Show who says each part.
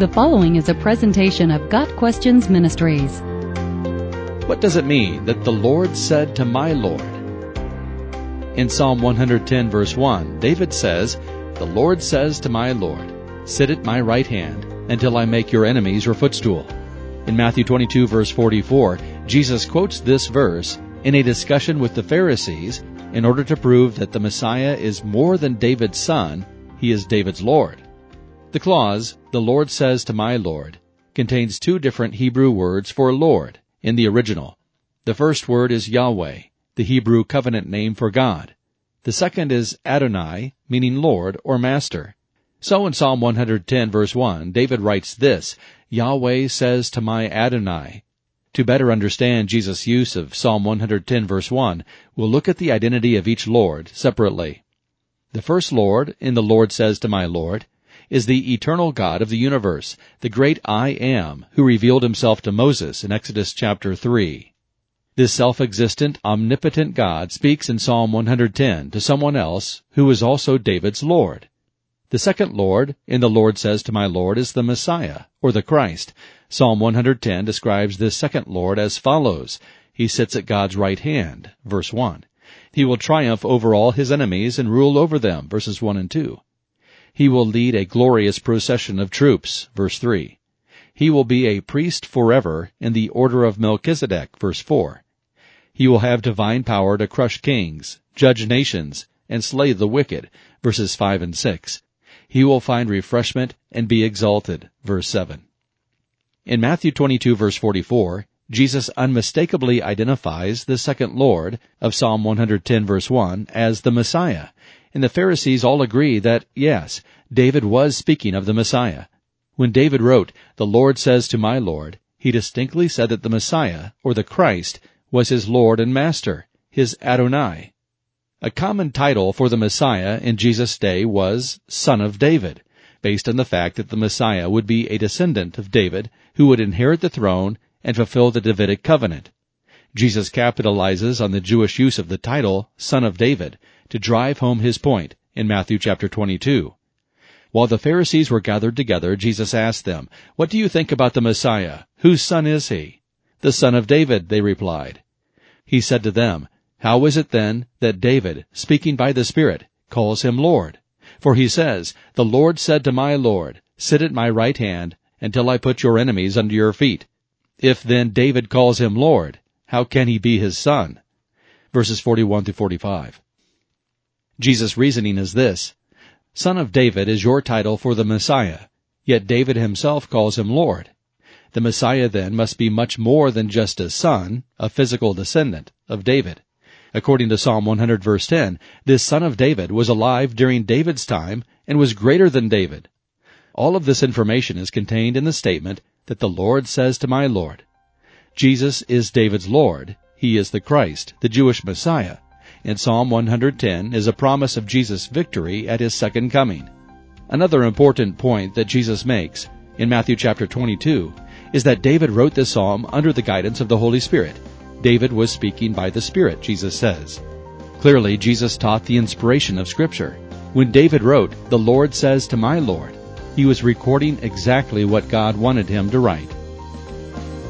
Speaker 1: The following is a presentation of Got Questions Ministries.
Speaker 2: What does it mean that the Lord said to my Lord? In Psalm 110 verse 1, David says, The Lord says to my Lord, Sit at my right hand until I make your enemies your footstool. In Matthew 22 verse 44, Jesus quotes this verse in a discussion with the Pharisees in order to prove that the Messiah is more than David's son, he is David's Lord. The clause, the Lord says to my Lord, contains two different Hebrew words for Lord in the original. The first word is Yahweh, the Hebrew covenant name for God. The second is Adonai, meaning Lord or Master. So in Psalm 110 verse 1, David writes this, Yahweh says to my Adonai. To better understand Jesus' use of Psalm 110 verse 1, we'll look at the identity of each Lord separately. The first Lord, in the Lord says to my Lord, is the eternal God of the universe, the great I am, who revealed himself to Moses in Exodus chapter 3. This self-existent, omnipotent God speaks in Psalm 110 to someone else who is also David's Lord. The second Lord, in the Lord says to my Lord, is the Messiah, or the Christ. Psalm 110 describes this second Lord as follows. He sits at God's right hand, verse 1. He will triumph over all his enemies and rule over them, verses 1 and 2. He will lead a glorious procession of troops, verse 3. He will be a priest forever in the order of Melchizedek, verse 4. He will have divine power to crush kings, judge nations, and slay the wicked, verses 5 and 6. He will find refreshment and be exalted, verse 7. In Matthew 22 verse 44, Jesus unmistakably identifies the second Lord of Psalm 110 verse 1 as the Messiah, and the Pharisees all agree that, yes, David was speaking of the Messiah. When David wrote, The Lord says to my Lord, he distinctly said that the Messiah, or the Christ, was his Lord and Master, his Adonai. A common title for the Messiah in Jesus' day was Son of David, based on the fact that the Messiah would be a descendant of David who would inherit the throne and fulfill the Davidic covenant. Jesus capitalizes on the Jewish use of the title Son of David to drive home his point in Matthew chapter 22. While the Pharisees were gathered together, Jesus asked them, What do you think about the Messiah? Whose son is he? The son of David, they replied. He said to them, How is it then that David, speaking by the Spirit, calls him Lord? For he says, The Lord said to my Lord, Sit at my right hand until I put your enemies under your feet. If then David calls him Lord, how can he be his son? Verses 41 to 45. Jesus' reasoning is this. Son of David is your title for the Messiah, yet David himself calls him Lord. The Messiah then must be much more than just a son, a physical descendant, of David. According to Psalm 100 verse 10, this son of David was alive during David's time and was greater than David. All of this information is contained in the statement that the Lord says to my Lord. Jesus is David's Lord. He is the Christ, the Jewish Messiah in Psalm 110 is a promise of Jesus' victory at his second coming. Another important point that Jesus makes in Matthew chapter 22 is that David wrote this psalm under the guidance of the Holy Spirit. David was speaking by the Spirit, Jesus says. Clearly, Jesus taught the inspiration of Scripture. When David wrote, The Lord says to my Lord, he was recording exactly what God wanted him to write.